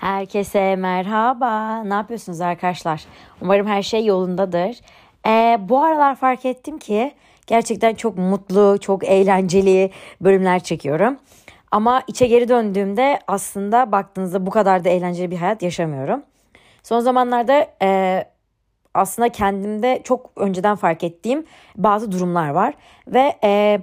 Herkese merhaba. Ne yapıyorsunuz arkadaşlar? Umarım her şey yolundadır. Ee, bu aralar fark ettim ki gerçekten çok mutlu, çok eğlenceli bölümler çekiyorum. Ama içe geri döndüğümde aslında baktığınızda bu kadar da eğlenceli bir hayat yaşamıyorum. Son zamanlarda e, aslında kendimde çok önceden fark ettiğim bazı durumlar var. Ve... E,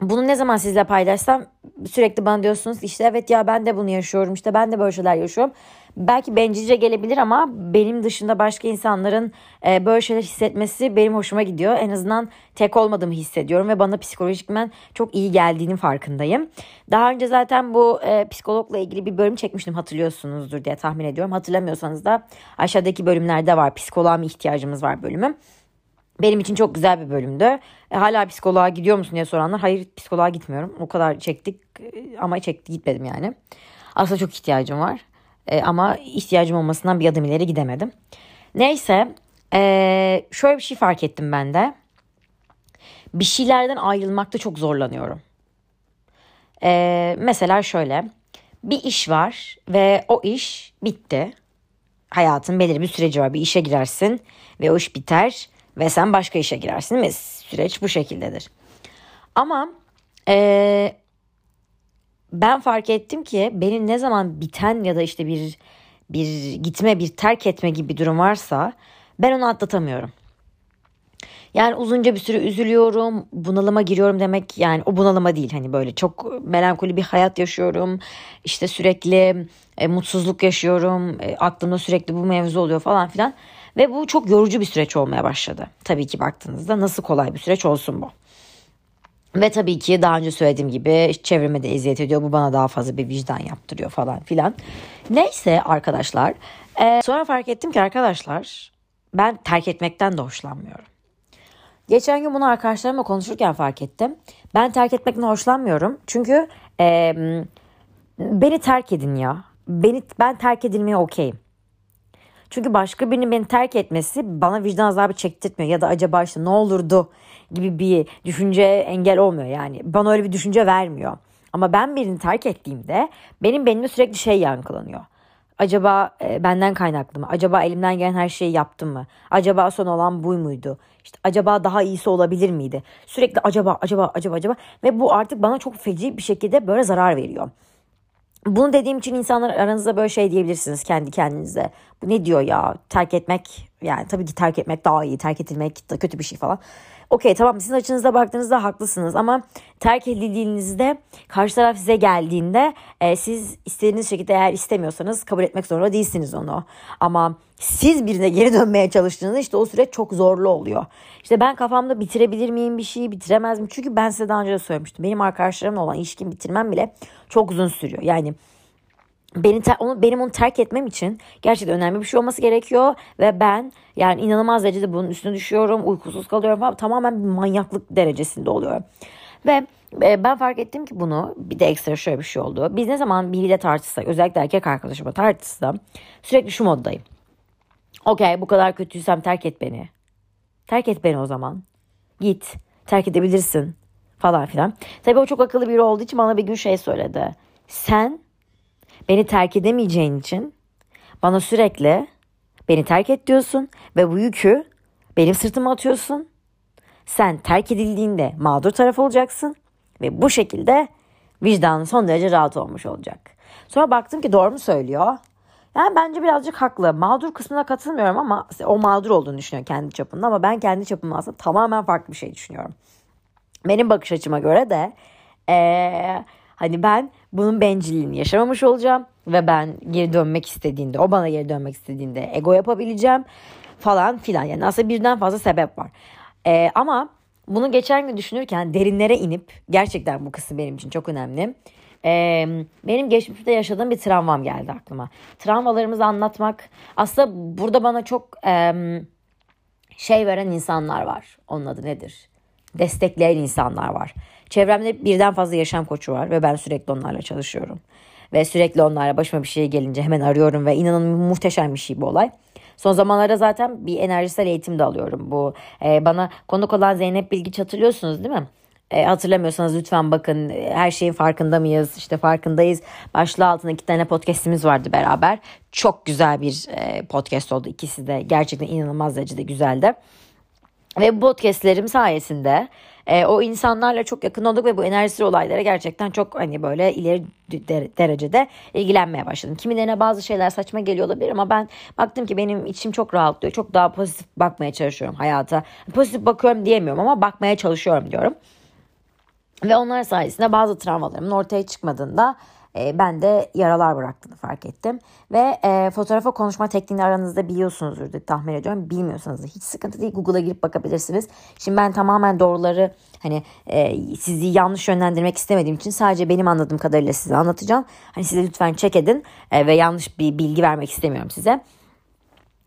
bunu ne zaman sizle paylaşsam sürekli bana diyorsunuz işte evet ya ben de bunu yaşıyorum işte ben de böyle şeyler yaşıyorum. Belki bencilce gelebilir ama benim dışında başka insanların e, böyle şeyler hissetmesi benim hoşuma gidiyor. En azından tek olmadığımı hissediyorum ve bana psikolojikmen çok iyi geldiğinin farkındayım. Daha önce zaten bu e, psikologla ilgili bir bölüm çekmiştim hatırlıyorsunuzdur diye tahmin ediyorum. Hatırlamıyorsanız da aşağıdaki bölümlerde var psikoloğa mı ihtiyacımız var bölümüm. Benim için çok güzel bir bölümdü. E, hala psikoloğa gidiyor musun diye soranlar hayır psikoloğa gitmiyorum. O kadar çektik e, ama çekti gitmedim yani. Aslında çok ihtiyacım var. E, ama ihtiyacım olmasından bir adım ileri gidemedim. Neyse e, şöyle bir şey fark ettim ben de. Bir şeylerden ayrılmakta çok zorlanıyorum. E, mesela şöyle bir iş var ve o iş bitti. Hayatın belirli bir süreci var. Bir işe girersin ve o iş biter ve sen başka işe girersin mi? Süreç bu şekildedir. Ama ee, ben fark ettim ki benim ne zaman biten ya da işte bir bir gitme, bir terk etme gibi bir durum varsa ben onu atlatamıyorum. Yani uzunca bir süre üzülüyorum, bunalıma giriyorum demek yani o bunalıma değil hani böyle çok melankoli bir hayat yaşıyorum. İşte sürekli e, mutsuzluk yaşıyorum. E, aklımda sürekli bu mevzu oluyor falan filan. Ve bu çok yorucu bir süreç olmaya başladı. Tabii ki baktığınızda nasıl kolay bir süreç olsun bu. Ve tabii ki daha önce söylediğim gibi çevreme de eziyet ediyor. Bu bana daha fazla bir vicdan yaptırıyor falan filan. Neyse arkadaşlar. E, sonra fark ettim ki arkadaşlar ben terk etmekten de hoşlanmıyorum. Geçen gün bunu arkadaşlarımla konuşurken fark ettim. Ben terk etmekten hoşlanmıyorum. Çünkü e, beni terk edin ya. Beni ben terk edilmeye okeyim. Çünkü başka birinin beni terk etmesi bana vicdan azabı çektirtmiyor ya da acaba işte ne olurdu gibi bir düşünce engel olmuyor yani. Bana öyle bir düşünce vermiyor. Ama ben birini terk ettiğimde benim benimle sürekli şey yankılanıyor. Acaba e, benden kaynaklı mı? Acaba elimden gelen her şeyi yaptım mı? Acaba son olan bu muydu? İşte acaba daha iyisi olabilir miydi? Sürekli acaba acaba acaba acaba ve bu artık bana çok feci bir şekilde böyle zarar veriyor. Bunu dediğim için insanlar aranızda böyle şey diyebilirsiniz kendi kendinize. Bu ne diyor ya terk etmek yani tabii ki terk etmek daha iyi terk edilmek da kötü bir şey falan. Okey tamam sizin açınızda baktığınızda haklısınız ama terk edildiğinizde karşı taraf size geldiğinde e, siz istediğiniz şekilde eğer istemiyorsanız kabul etmek zorunda değilsiniz onu. Ama siz birine geri dönmeye çalıştığınızda işte o süreç çok zorlu oluyor. İşte ben kafamda bitirebilir miyim bir şeyi bitiremez miyim? Çünkü ben size daha önce de söylemiştim. Benim arkadaşlarımla olan ilişkimi bitirmem bile çok uzun sürüyor. Yani beni onu benim onu terk etmem için gerçekten önemli bir şey olması gerekiyor ve ben yani inanılmaz derecede bunun üstüne düşüyorum, uykusuz kalıyorum falan tamamen bir manyaklık derecesinde oluyor. Ve e, ben fark ettim ki bunu bir de ekstra şöyle bir şey oldu. Biz ne zaman biriyle tartışsak özellikle erkek arkadaşıma tartışsam sürekli şu moddayım. Okey bu kadar kötüysem terk et beni. Terk et beni o zaman. Git terk edebilirsin falan filan. Tabii o çok akıllı biri olduğu için bana bir gün şey söyledi. Sen Beni terk edemeyeceğin için bana sürekli beni terk et diyorsun ve bu yükü benim sırtıma atıyorsun. Sen terk edildiğinde mağdur taraf olacaksın ve bu şekilde vicdanın son derece rahat olmuş olacak. Sonra baktım ki doğru mu söylüyor? Yani bence birazcık haklı. Mağdur kısmına katılmıyorum ama o mağdur olduğunu düşünüyor kendi çapında ama ben kendi çapımda aslında tamamen farklı bir şey düşünüyorum. Benim bakış açıma göre de ee, Hani ben bunun bencilliğini yaşamamış olacağım ve ben geri dönmek istediğinde, o bana geri dönmek istediğinde ego yapabileceğim falan filan. Yani aslında birden fazla sebep var. Ee, ama bunu geçen gün düşünürken derinlere inip gerçekten bu kısım benim için çok önemli. Ee, benim geçmişte yaşadığım bir travmam geldi aklıma. Travmalarımızı anlatmak aslında burada bana çok e, şey veren insanlar var. Onun adı nedir? Destekleyen insanlar var. Çevremde birden fazla yaşam koçu var ve ben sürekli onlarla çalışıyorum. Ve sürekli onlarla başıma bir şey gelince hemen arıyorum ve inanın muhteşem bir şey bu olay. Son zamanlarda zaten bir enerjisel eğitim de alıyorum. Bu e, bana konuk olan Zeynep Bilgiç hatırlıyorsunuz değil mi? E, hatırlamıyorsanız lütfen bakın e, her şeyin farkında mıyız? İşte farkındayız. Başlığı altında iki tane podcastimiz vardı beraber. Çok güzel bir e, podcast oldu ikisi de. Gerçekten inanılmaz derecede güzeldi. Ve bu podcastlerim sayesinde e, o insanlarla çok yakın olduk ve bu enerjisi olaylara gerçekten çok hani böyle ileri derecede ilgilenmeye başladım. Kimilerine bazı şeyler saçma geliyor olabilir ama ben baktım ki benim içim çok rahatlıyor. Çok daha pozitif bakmaya çalışıyorum hayata. Pozitif bakıyorum diyemiyorum ama bakmaya çalışıyorum diyorum. Ve onlar sayesinde bazı travmalarımın ortaya çıkmadığında e, ben de yaralar bıraktığını fark ettim. Ve e, fotoğrafa konuşma tekniğini aranızda biliyorsunuzdur diye tahmin ediyorum. Bilmiyorsanız da hiç sıkıntı değil. Google'a girip bakabilirsiniz. Şimdi ben tamamen doğruları hani e, sizi yanlış yönlendirmek istemediğim için sadece benim anladığım kadarıyla size anlatacağım. Hani size lütfen çek edin e, ve yanlış bir bilgi vermek istemiyorum size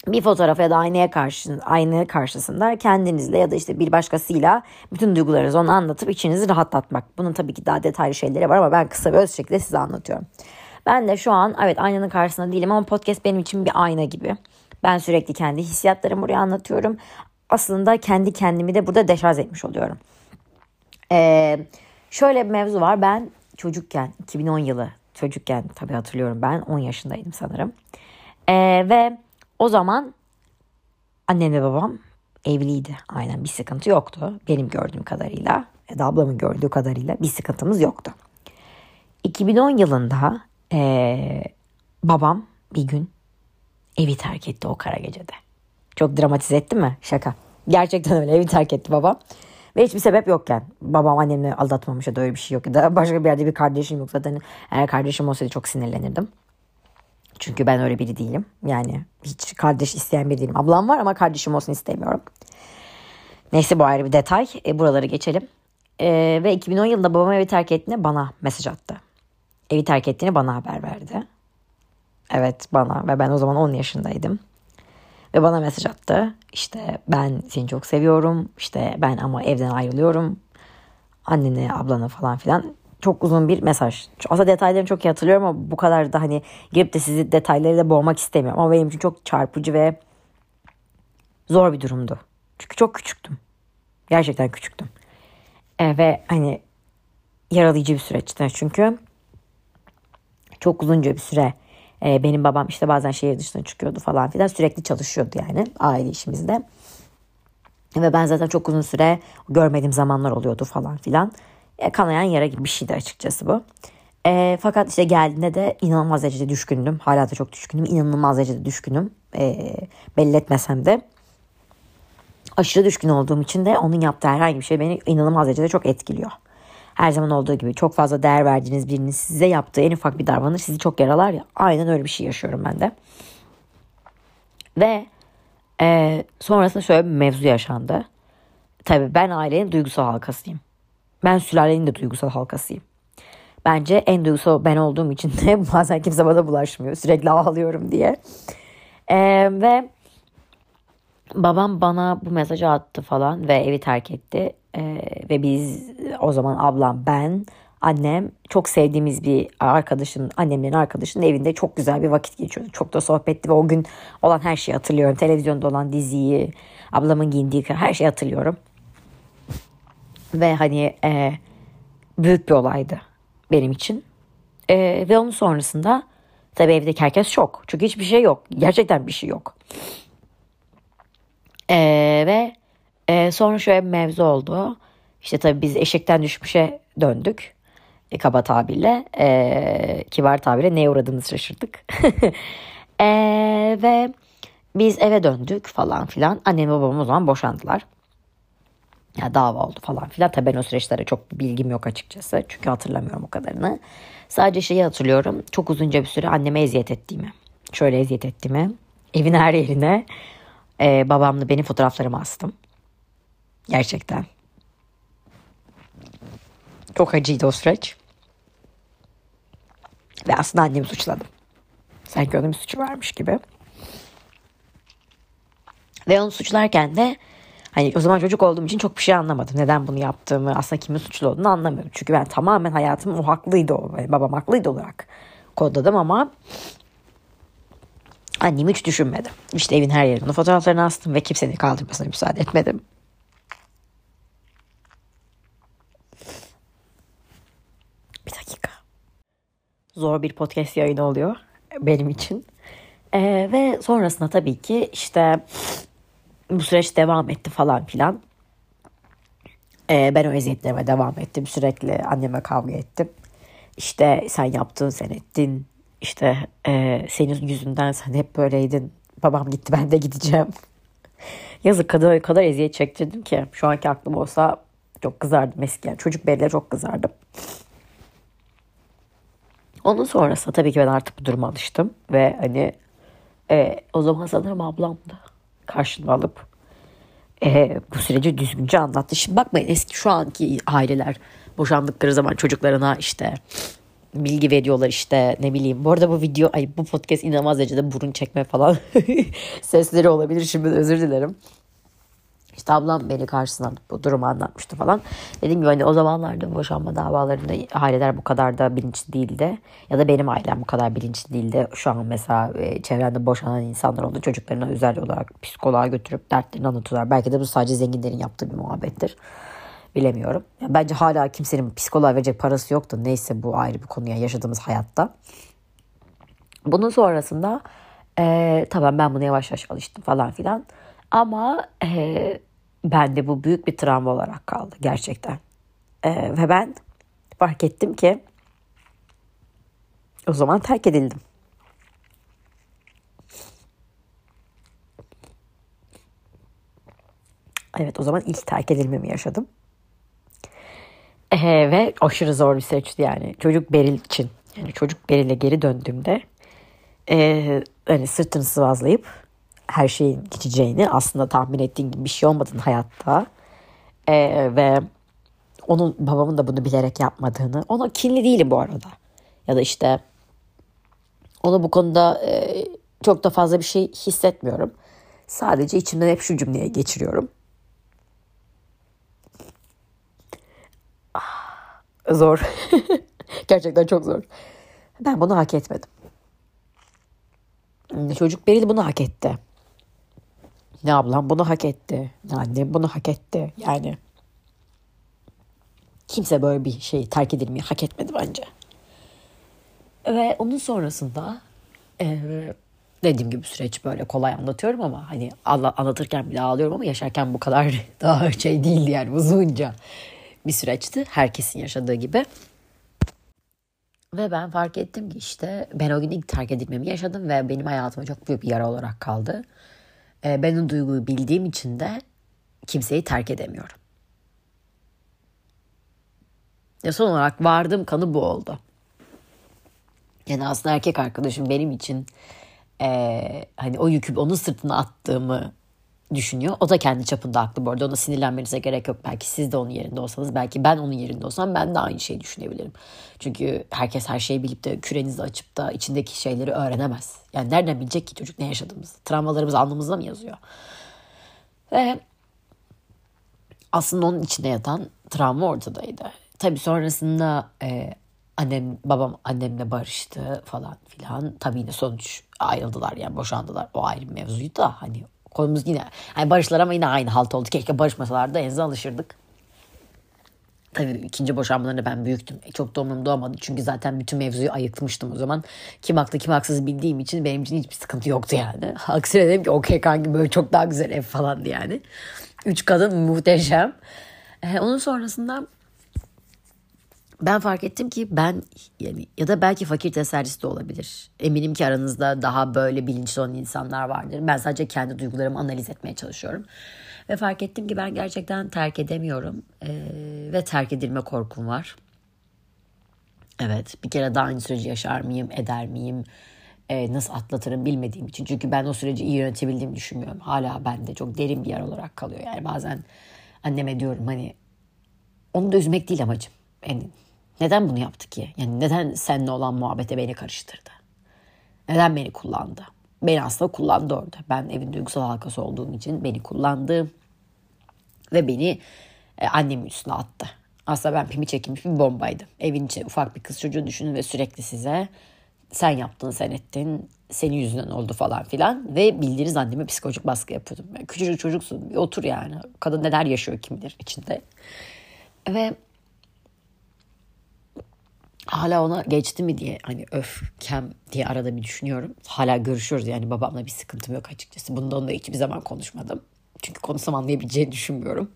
bir fotoğrafa ya da aynaya karşı aynı karşısında kendinizle ya da işte bir başkasıyla bütün duygularınızı onu anlatıp içinizi rahatlatmak. Bunun tabii ki daha detaylı şeyleri var ama ben kısa ve öz şekilde size anlatıyorum. Ben de şu an evet aynanın karşısında değilim ama podcast benim için bir ayna gibi. Ben sürekli kendi hissiyatlarımı buraya anlatıyorum. Aslında kendi kendimi de burada deşarj etmiş oluyorum. Ee, şöyle bir mevzu var. Ben çocukken 2010 yılı çocukken tabii hatırlıyorum ben 10 yaşındaydım sanırım. Ee, ve o zaman annem ve babam evliydi. Aynen bir sıkıntı yoktu. Benim gördüğüm kadarıyla ya da ablamın gördüğü kadarıyla bir sıkıntımız yoktu. 2010 yılında ee, babam bir gün evi terk etti o kara gecede. Çok dramatize etti mi? Şaka. Gerçekten öyle evi terk etti babam. Ve hiçbir sebep yokken. Babam annemle aldatmamış ya da öyle bir şey yok. Ya da başka bir yerde bir kardeşim yok. Zaten eğer kardeşim olsaydı çok sinirlenirdim. Çünkü ben öyle biri değilim. Yani hiç kardeş isteyen biri değilim. Ablam var ama kardeşim olsun istemiyorum. Neyse bu ayrı bir detay. E, buraları geçelim. E, ve 2010 yılında babam evi terk ettiğinde bana mesaj attı. Evi terk ettiğini bana haber verdi. Evet bana ve ben o zaman 10 yaşındaydım. Ve bana mesaj attı. İşte ben seni çok seviyorum. İşte ben ama evden ayrılıyorum. Anneni, ablanı falan filan çok uzun bir mesaj. Aslında detaylarını çok iyi hatırlıyorum ama bu kadar da hani girip de sizi detaylarıyla boğmak istemiyorum. Ama benim için çok çarpıcı ve zor bir durumdu. Çünkü çok küçüktüm. Gerçekten küçüktüm. E, ve hani yaralayıcı bir süreçti. Çünkü çok uzunca bir süre e, benim babam işte bazen şehir dışına çıkıyordu falan filan. Sürekli çalışıyordu yani aile işimizde. Ve ben zaten çok uzun süre görmediğim zamanlar oluyordu falan filan. E, kanayan yara gibi bir şeydi açıkçası bu. E, fakat işte geldiğinde de inanılmaz derecede düşkündüm. Hala da çok düşkünüm. İnanılmaz derecede düşkünüm. E, belli etmesem de. Aşırı düşkün olduğum için de onun yaptığı herhangi bir şey beni inanılmaz derecede çok etkiliyor. Her zaman olduğu gibi çok fazla değer verdiğiniz birinin size yaptığı en ufak bir davranış sizi çok yaralar ya. Aynen öyle bir şey yaşıyorum ben de. Ve e, sonrasında şöyle bir mevzu yaşandı. Tabii ben ailenin duygusal halkasıyım. Ben sülalenin de duygusal halkasıyım. Bence en duygusal ben olduğum için de bazen kimse bana bulaşmıyor. Sürekli ağlıyorum diye. Ee, ve babam bana bu mesajı attı falan ve evi terk etti. Ee, ve biz o zaman ablam ben annem çok sevdiğimiz bir arkadaşın annemlerin arkadaşının evinde çok güzel bir vakit geçiyordu. Çok da sohbetti ve o gün olan her şeyi hatırlıyorum. Televizyonda olan diziyi, ablamın giyindiği her şeyi hatırlıyorum. Ve hani e, büyük bir olaydı benim için. E, ve onun sonrasında tabii evdeki herkes şok. Çünkü hiçbir şey yok. Gerçekten bir şey yok. E, ve e, sonra şöyle bir mevzu oldu. İşte tabii biz eşekten düşmüşe döndük. E, kaba tabirle. E, kibar tabirle neye uğradığımızı şaşırdık. e, ve biz eve döndük falan filan. Annem babam o zaman boşandılar ya dava oldu falan filan. Tabii ben o süreçlere çok bilgim yok açıkçası. Çünkü hatırlamıyorum o kadarını. Sadece şeyi hatırlıyorum. Çok uzunca bir süre anneme eziyet ettiğimi. Şöyle eziyet ettiğimi. Evin her yerine e, babamla benim fotoğraflarımı astım. Gerçekten. Çok acıydı o süreç. Ve aslında annemi suçladım. Sanki onun bir suçu varmış gibi. Ve onu suçlarken de Hani o zaman çocuk olduğum için çok bir şey anlamadım. Neden bunu yaptığımı, aslında kimin suçlu olduğunu anlamıyorum. Çünkü ben tamamen hayatım o haklıydı o. Yani babam haklıydı olarak kodladım ama annemi hiç düşünmedim. İşte evin her yerine fotoğraflarını astım ve kimsenin kaldırmasına müsaade etmedim. Bir dakika. Zor bir podcast yayını oluyor benim için. Ee, ve sonrasında tabii ki işte bu süreç devam etti falan filan. Ee, ben o eziyetlerime devam ettim. Sürekli anneme kavga ettim. İşte sen yaptın, sen ettin. İşte e, senin yüzünden sen hep böyleydin. Babam gitti ben de gideceğim. Yazık kadar, kadar eziyet çektirdim ki. Şu anki aklım olsa çok kızardım eskiden. Çocuk belli çok kızardım. Onun sonrası tabii ki ben artık bu duruma alıştım. Ve hani e, o zaman sanırım ablam karşıma alıp e, bu süreci düzgünce anlattı. Şimdi bakmayın eski şu anki aileler boşandıkları zaman çocuklarına işte bilgi veriyorlar işte ne bileyim. Bu arada bu video ay bu podcast inanılmaz derecede burun çekme falan sesleri olabilir. Şimdi özür dilerim. İşte ablam beni karşısına bu durumu anlatmıştı falan. Dediğim gibi hani o zamanlarda boşanma davalarında aileler bu kadar da bilinçli değildi. Ya da benim ailem bu kadar bilinçli değildi. Şu an mesela e, çevremde boşanan insanlar oldu. Çocuklarına özel olarak psikoloğa götürüp dertlerini anlatıyorlar. Belki de bu sadece zenginlerin yaptığı bir muhabbettir. Bilemiyorum. Yani bence hala kimsenin psikoloğa verecek parası yoktu. Neyse bu ayrı bir konuya yaşadığımız hayatta. Bunun sonrasında e, tamam ben buna yavaş yavaş alıştım falan filan. Ama e, bende bu büyük bir travma olarak kaldı gerçekten. E, ve ben fark ettim ki o zaman terk edildim. Evet o zaman ilk terk edilmemi yaşadım. Ee, ve aşırı zor bir süreçti yani. Çocuk Beril için. Yani çocuk Beril'e geri döndüğümde e, hani sırtını sıvazlayıp her şeyin geçeceğini aslında tahmin ettiğim gibi bir şey olmadığını hayatta. E, ve onun babamın da bunu bilerek yapmadığını ona kinli değilim bu arada. Ya da işte ona bu konuda e, çok da fazla bir şey hissetmiyorum. Sadece içimden hep şu cümleye geçiriyorum. Ah, zor. Gerçekten çok zor. Ben bunu hak etmedim. Çocuk Beril bunu hak etti ne ablam bunu hak etti. Ne annem bunu hak etti. Yani kimse böyle bir şey terk edilmeyi hak etmedi bence. Ve onun sonrasında e, dediğim gibi süreç böyle kolay anlatıyorum ama hani anlatırken bile ağlıyorum ama yaşarken bu kadar daha şey değildi yani uzunca bir süreçti. Herkesin yaşadığı gibi. Ve ben fark ettim ki işte ben o gün ilk terk edilmemi yaşadım ve benim hayatıma çok büyük bir yara olarak kaldı. E, ben o duyguyu bildiğim için de kimseyi terk edemiyorum. Ya son olarak vardığım kanı bu oldu. Yani aslında erkek arkadaşım benim için e, hani o yükü onun sırtına attığımı düşünüyor. O da kendi çapında haklı bu arada. Ona sinirlenmenize gerek yok. Belki siz de onun yerinde olsanız, belki ben onun yerinde olsam ben de aynı şeyi düşünebilirim. Çünkü herkes her şeyi bilip de kürenizi açıp da içindeki şeyleri öğrenemez. Yani nereden bilecek ki çocuk ne yaşadığımızı? Travmalarımız alnımızda mı yazıyor? Ve aslında onun içinde yatan travma ortadaydı. Tabii sonrasında e, annem babam annemle barıştı falan filan. Tabii yine sonuç ayrıldılar yani boşandılar. O ayrı mevzuydu da hani konumuz yine hani barışlar ama yine aynı halt oldu. Keşke barışmasalar da en alışırdık. Tabii ikinci boşanmalarında ben büyüktüm. E, çok doğumum doğmadı. Çünkü zaten bütün mevzuyu ayıkmıştım o zaman. Kim haklı kim haksız bildiğim için benim için hiçbir sıkıntı yoktu yani. Aksine dedim ki okey kanki böyle çok daha güzel ev falandı yani. Üç kadın muhteşem. Ee, onun sonrasında ben fark ettim ki ben yani ya da belki fakir tesellisi de olabilir. Eminim ki aranızda daha böyle bilinçli olan insanlar vardır. Ben sadece kendi duygularımı analiz etmeye çalışıyorum. Ve fark ettim ki ben gerçekten terk edemiyorum. Ee, ve terk edilme korkum var. Evet bir kere daha aynı süreci yaşar mıyım, eder miyim? Ee, nasıl atlatırım bilmediğim için. Çünkü ben o süreci iyi yönetebildiğimi düşünmüyorum. Hala bende çok derin bir yer olarak kalıyor. Yani bazen anneme diyorum hani onu da üzmek değil amacım. Yani neden bunu yaptı ki? Yani neden seninle olan muhabbete beni karıştırdı? Neden beni kullandı? Beni aslında kullandı orada. Ben evin duygusal halkası olduğum için beni kullandı. Ve beni e, annemin üstüne attı. Aslında ben pimi çekilmiş bir bombaydım. Evin içinde ufak bir kız çocuğu düşünün ve sürekli size sen yaptın sen ettin senin yüzünden oldu falan filan ve bildiğiniz anneme psikolojik baskı yapıyordum. Yani küçücük çocuksun bir otur yani kadın neler yaşıyor kim bilir içinde. Ve hala ona geçti mi diye hani öfkem diye arada bir düşünüyorum. Hala görüşüyoruz yani babamla bir sıkıntım yok açıkçası. Bundan da hiçbir zaman konuşmadım. Çünkü konusam anlayabileceğini düşünmüyorum.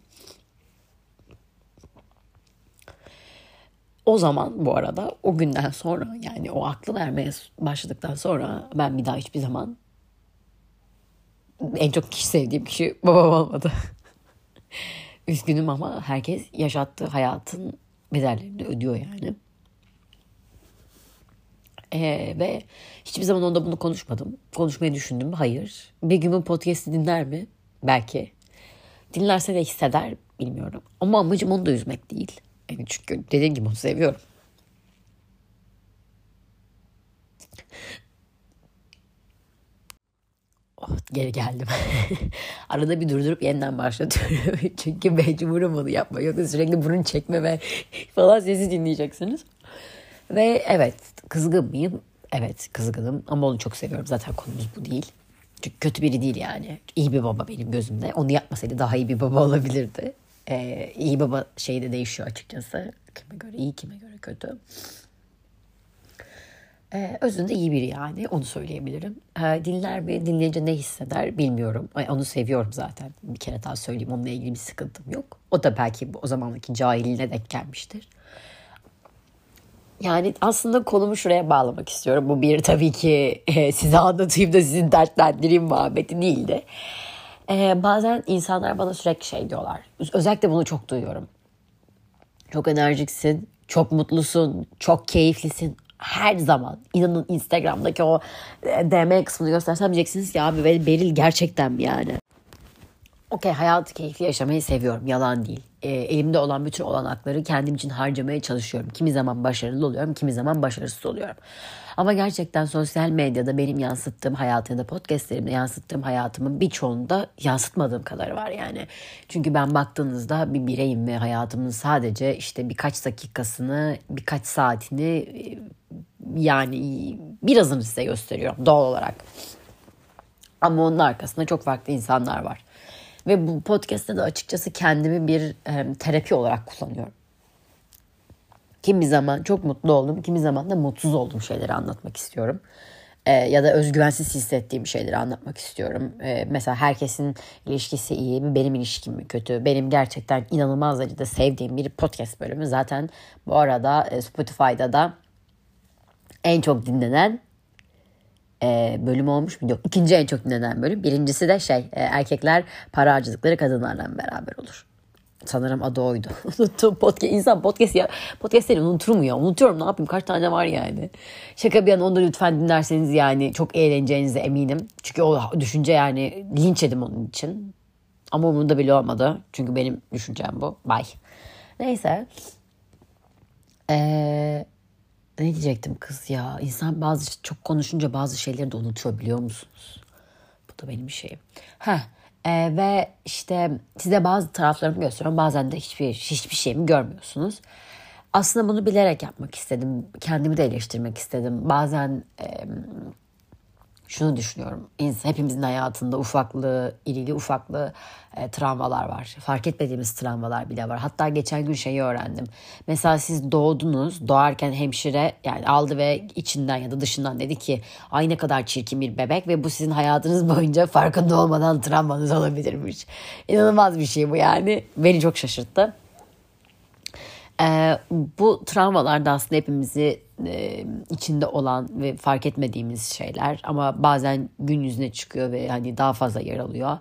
O zaman bu arada o günden sonra yani o aklı vermeye başladıktan sonra ben bir daha hiçbir zaman en çok kişi sevdiğim kişi babam olmadı. Üzgünüm ama herkes yaşattığı hayatın bedellerini ödüyor yani. Ee, ve hiçbir zaman onda bunu konuşmadım. Konuşmayı düşündüm? Hayır. Bir gün bu podcast'i dinler mi? Belki. Dinlerse de hisseder bilmiyorum. Ama amacım onu da üzmek değil. Yani çünkü dediğim gibi onu seviyorum. Oh, geri geldim. Arada bir durdurup yeniden başlatıyorum. Çünkü mecburum bunu yapma. Yoksa sürekli burun çekme ve falan sesi dinleyeceksiniz. Ve evet kızgın mıyım? Evet kızgınım ama onu çok seviyorum. Zaten konumuz bu değil. Çünkü kötü biri değil yani. İyi bir baba benim gözümde. Onu yapmasaydı daha iyi bir baba olabilirdi. Ee, iyi baba şey de değişiyor açıkçası. Kime göre iyi, kime göre kötü. Ee, özünde iyi biri yani onu söyleyebilirim. Ee, dinler mi dinleyince ne hisseder bilmiyorum. Ay, onu seviyorum zaten bir kere daha söyleyeyim onunla ilgili bir sıkıntım yok. O da belki o zamanki cahiline denk gelmiştir. Yani aslında konumu şuraya bağlamak istiyorum. Bu bir tabii ki e, size anlatayım da sizin dertlendireyim muhabbeti değildi. E, bazen insanlar bana sürekli şey diyorlar. Özellikle bunu çok duyuyorum. Çok enerjiksin, çok mutlusun, çok keyiflisin. Her zaman inanın Instagram'daki o e, DM kısmını göstersem diyeceksiniz ki abi Beril gerçekten mi yani? Okey hayatı keyifli yaşamayı seviyorum yalan değil. E, elimde olan bütün olanakları kendim için harcamaya çalışıyorum. Kimi zaman başarılı oluyorum kimi zaman başarısız oluyorum. Ama gerçekten sosyal medyada benim yansıttığım hayatı ya da podcastlerimde yansıttığım hayatımın birçoğunda yansıtmadığım kadarı var yani. Çünkü ben baktığınızda bir bireyim ve hayatımın sadece işte birkaç dakikasını, birkaç saatini e, yani birazını size gösteriyorum doğal olarak. Ama onun arkasında çok farklı insanlar var. Ve bu podcast'te de açıkçası kendimi bir e, terapi olarak kullanıyorum. Kimi zaman çok mutlu oldum, kimi zaman da mutsuz olduğum şeyleri anlatmak istiyorum. Ee, ya da özgüvensiz hissettiğim şeyleri anlatmak istiyorum. Ee, mesela herkesin ilişkisi iyi, benim ilişkim mi kötü? Benim gerçekten inanılmaz derecede sevdiğim bir podcast bölümü. Zaten bu arada e, Spotify'da da en çok dinlenen e, bölüm olmuş mu? Yok. İkinci en çok dinlenen bölüm. Birincisi de şey e, erkekler para harcadıkları kadınlarla beraber olur. Sanırım adı oydu. Unuttum podcast. İnsan podcast ya podcastleri unutur mu ya? Unutuyorum ne yapayım kaç tane var yani. Şaka bir yana onu da lütfen dinlerseniz yani çok eğleneceğinize eminim. Çünkü o düşünce yani linç edim onun için. Ama umurumda bile olmadı. Çünkü benim düşüncem bu. Bye. Neyse. Ee, ne diyecektim kız ya? İnsan bazı çok konuşunca bazı şeyleri de unutuyor biliyor musunuz? Bu da benim şeyim. Heh. Ee, ve işte size bazı taraflarımı gösteriyorum. Bazen de hiçbir hiçbir şeyimi görmüyorsunuz. Aslında bunu bilerek yapmak istedim. Kendimi de eleştirmek istedim. Bazen e, şunu düşünüyorum. Hepimizin hayatında ufaklı, irili ufaklı e, travmalar var. Fark etmediğimiz travmalar bile var. Hatta geçen gün şeyi öğrendim. Mesela siz doğdunuz. Doğarken hemşire yani aldı ve içinden ya da dışından dedi ki ay ne kadar çirkin bir bebek ve bu sizin hayatınız boyunca farkında olmadan travmanız olabilirmiş. İnanılmaz bir şey bu yani. Beni çok şaşırttı. Ee, bu travmalar da aslında hepimizi e, içinde olan ve fark etmediğimiz şeyler ama bazen gün yüzüne çıkıyor ve hani daha fazla yer alıyor.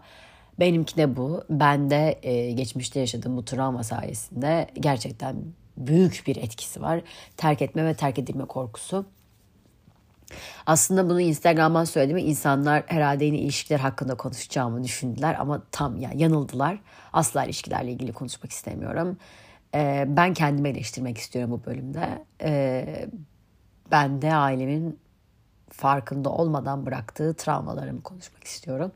Benimki de bu. Ben de e, geçmişte yaşadığım bu travma sayesinde gerçekten büyük bir etkisi var. Terk etme ve terk edilme korkusu. Aslında bunu Instagram'dan söylediğimde insanlar herhalde yine ilişkiler hakkında konuşacağımı düşündüler ama tam ya yani yanıldılar. Asla ilişkilerle ilgili konuşmak istemiyorum. Ee, ben kendimi eleştirmek istiyorum bu bölümde. Ee, ben de ailemin farkında olmadan bıraktığı travmalarımı konuşmak istiyorum.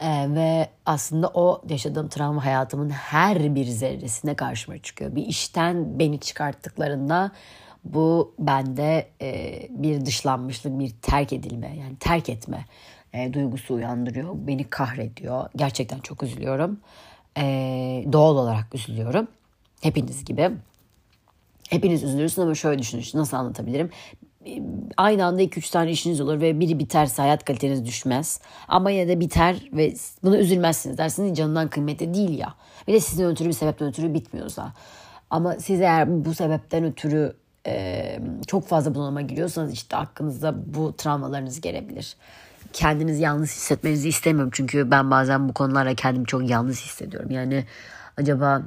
Ee, ve aslında o yaşadığım travma hayatımın her bir zerresine karşıma çıkıyor. Bir işten beni çıkarttıklarında bu bende e, bir dışlanmışlık, bir terk edilme yani terk etme e, duygusu uyandırıyor. Beni kahrediyor. Gerçekten çok üzülüyorum. E, doğal olarak üzülüyorum. Hepiniz gibi. Hepiniz üzülürsünüz ama şöyle düşünün. Nasıl anlatabilirim? Aynı anda 2-3 tane işiniz olur ve biri biterse hayat kaliteniz düşmez. Ama yine de biter ve buna üzülmezsiniz. Dersiniz canından kıymetli değil ya. Bir de sizin ötürü bir sebepten ötürü bitmiyorsa. Ama siz eğer bu sebepten ötürü e, çok fazla bunalıma giriyorsanız işte hakkınızda bu travmalarınız gelebilir. Kendinizi yalnız hissetmenizi istemiyorum. Çünkü ben bazen bu konularla kendimi çok yalnız hissediyorum. Yani acaba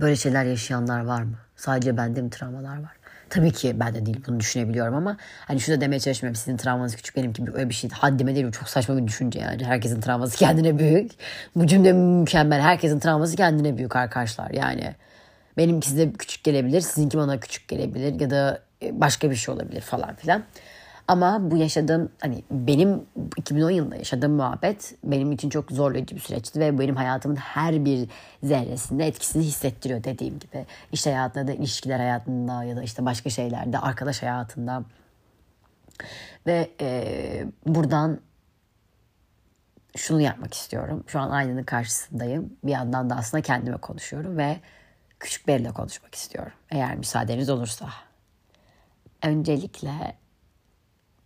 böyle şeyler yaşayanlar var mı? Sadece bende mi travmalar var? Tabii ki ben de değil bunu düşünebiliyorum ama hani şunu da demeye çalışmıyorum. Sizin travmanız küçük benimki öyle bir şey haddime değil. Çok saçma bir düşünce yani. Herkesin travması kendine büyük. Bu cümle mükemmel. Herkesin travması kendine büyük arkadaşlar. Yani benimkisi de küçük gelebilir. Sizinki bana küçük gelebilir ya da başka bir şey olabilir falan filan. Ama bu yaşadığım hani benim 2010 yılında yaşadığım muhabbet benim için çok zorlayıcı bir süreçti ve benim hayatımın her bir zerresinde etkisini hissettiriyor dediğim gibi. İş hayatında da ilişkiler hayatında ya da işte başka şeylerde arkadaş hayatında. Ve e, buradan şunu yapmak istiyorum. Şu an aynanın karşısındayım. Bir yandan da aslında kendime konuşuyorum ve küçük Beril'le konuşmak istiyorum. Eğer müsaadeniz olursa. Öncelikle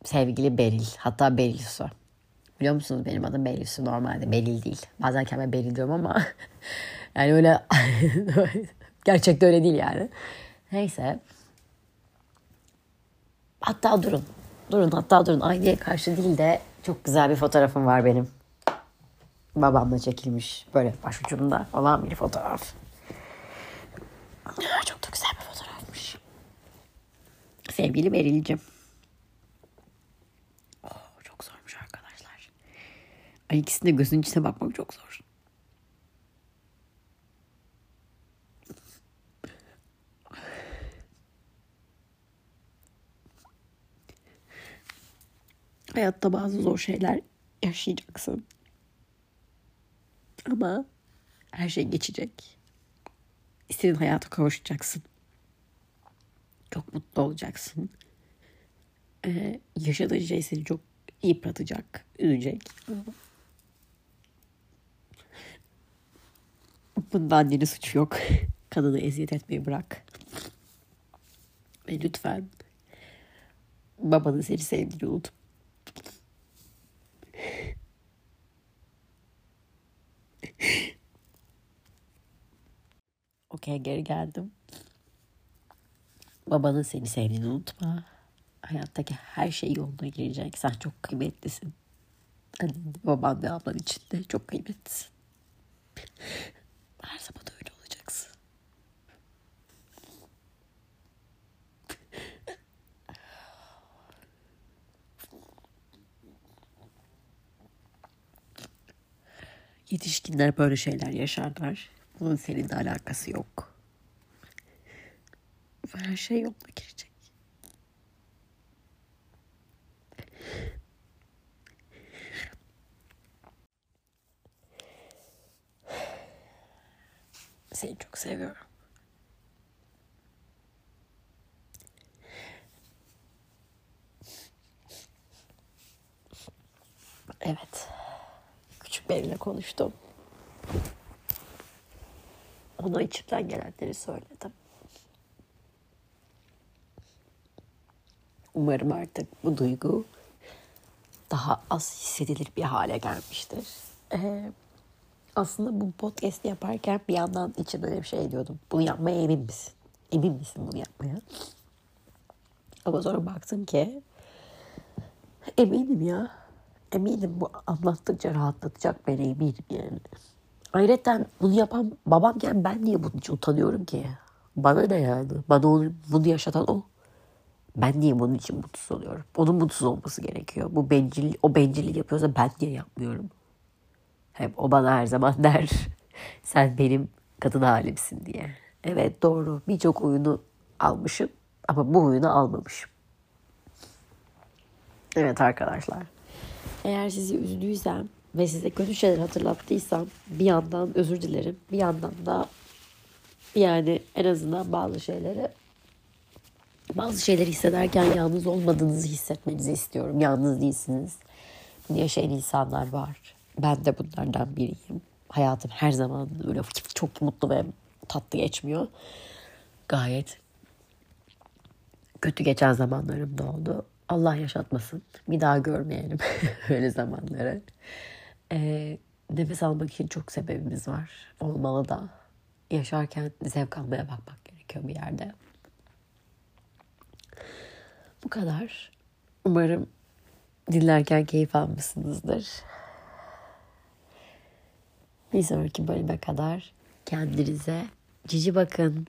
sevgili Beril. Hatta Beril Su. Biliyor musunuz benim adım Beril Su normalde. Beril değil. Bazen kendime Beril diyorum ama yani öyle gerçekte öyle değil yani. Neyse. Hatta durun. Durun hatta durun. Aynaya karşı değil de çok güzel bir fotoğrafım var benim. Babamla çekilmiş böyle başucumda olan bir fotoğraf. Çok da güzel bir fotoğrafmış. Sevgili Beril'cim. Ay ikisinde gözünün içine bakmak çok zor. Hayatta bazı zor şeyler yaşayacaksın. Ama her şey geçecek. İstediğin hayata kavuşacaksın. Çok mutlu olacaksın. Ee, yaşadığın şey seni çok yıpratacak, üzecek. Bunda annenin suçu yok. Kadını eziyet etmeyi bırak. Ve lütfen babanın seni sevdiğini unut. Okey geri geldim. Babanın seni sevdiğini unutma. Hayattaki her şey yoluna girecek. Sen çok kıymetlisin. Annen, baban ve ablan için de çok kıymetlisin. Her zaman öyle olacaksın. Yetişkinler böyle şeyler yaşarlar. Bunun seninle alakası yok. Her şey yoluna girecek. Seni çok seviyorum. Evet. Küçük benimle konuştum. Ona içimden gelenleri söyledim. Umarım artık bu duygu daha az hissedilir bir hale gelmiştir. Ee, aslında bu podcast yaparken bir yandan içimde bir şey diyordum. Bunu yapmaya emin misin? Emin misin bunu yapmaya? Ama sonra baktım ki eminim ya. Eminim bu anlattıkça rahatlatacak beni eminim yani. Ayrıca bunu yapan babamken ben niye bunun için utanıyorum ki? Bana ne yani? Bana onu, bunu yaşatan o. Ben niye bunun için mutsuz oluyorum? Onun mutsuz olması gerekiyor. Bu bencil, o bencillik yapıyorsa ben niye yapmıyorum? Hep o bana her zaman der. Sen benim kadın halimsin diye. Evet doğru. Birçok oyunu almışım ama bu oyunu almamışım. Evet arkadaşlar. Eğer sizi üzdüysem ve size kötü şeyler hatırlattıysam bir yandan özür dilerim. Bir yandan da yani en azından bazı şeyleri bazı şeyleri hissederken yalnız olmadığınızı hissetmenizi istiyorum. Yalnız değilsiniz. Yaşayan insanlar var. Ben de bunlardan biriyim. Hayatım her zaman öyle çok mutlu ve tatlı geçmiyor. Gayet kötü geçen zamanlarım da oldu. Allah yaşatmasın. Bir daha görmeyelim öyle zamanları. Ee, nefes almak için çok sebebimiz var. Olmalı da. Yaşarken zevk almaya bakmak gerekiyor bir yerde. Bu kadar. Umarım dinlerken keyif almışsınızdır. Bir sonraki bölüme kadar kendinize cici bakın.